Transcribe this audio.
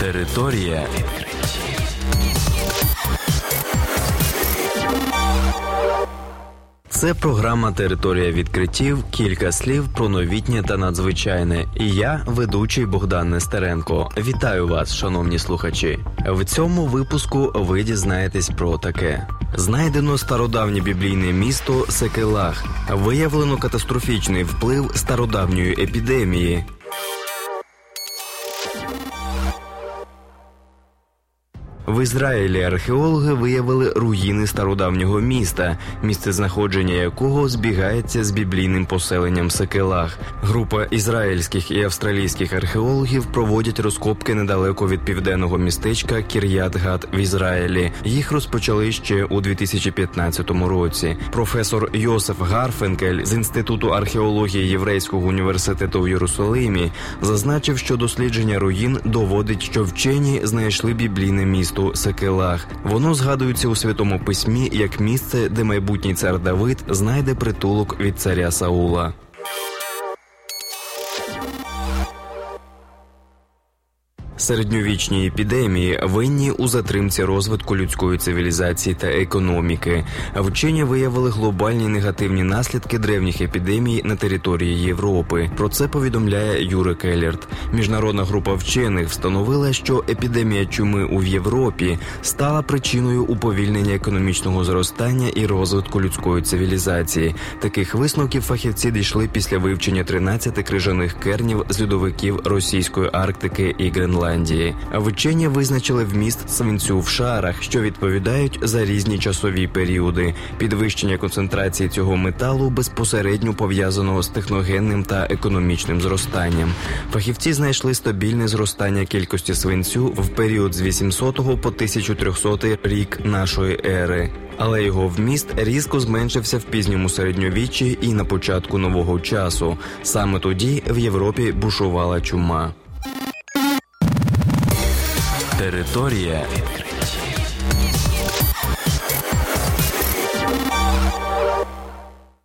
Територія відкриттів. Це програма Територія відкриттів. Кілька слів про новітнє та надзвичайне. І я, ведучий Богдан Нестеренко. Вітаю вас, шановні слухачі. В цьому випуску ви дізнаєтесь про таке: знайдено стародавнє біблійне місто Секелах, виявлено катастрофічний вплив стародавньої епідемії. В Ізраїлі археологи виявили руїни стародавнього міста, місце знаходження якого збігається з біблійним поселенням Секелах. Група ізраїльських і австралійських археологів проводять розкопки недалеко від південного містечка Кір'ят-Гат в Ізраїлі. Їх розпочали ще у 2015 році. Професор Йосиф Гарфенкель з інституту археології Єврейського університету в Єрусалимі зазначив, що дослідження руїн доводить, що вчені знайшли біблійне місто місту Секелах. Воно згадується у святому письмі як місце, де майбутній цар Давид знайде притулок від царя Саула. Середньовічні епідемії винні у затримці розвитку людської цивілізації та економіки. Вчені виявили глобальні негативні наслідки древніх епідемій на території Європи. Про це повідомляє Юре Келлерт. Міжнародна група вчених встановила, що епідемія чуми у Європі стала причиною уповільнення економічного зростання і розвитку людської цивілізації. Таких висновків фахівці дійшли після вивчення 13 крижаних кернів з льодовиків російської Арктики і Гренландії. Гренландії. Вчені визначили вміст свинцю в шарах, що відповідають за різні часові періоди. Підвищення концентрації цього металу безпосередньо пов'язаного з техногенним та економічним зростанням. Фахівці знайшли стабільне зростання кількості свинцю в період з 800 по 1300 рік нашої ери. Але його вміст різко зменшився в пізньому середньовіччі і на початку нового часу. Саме тоді в Європі бушувала чума. Територія.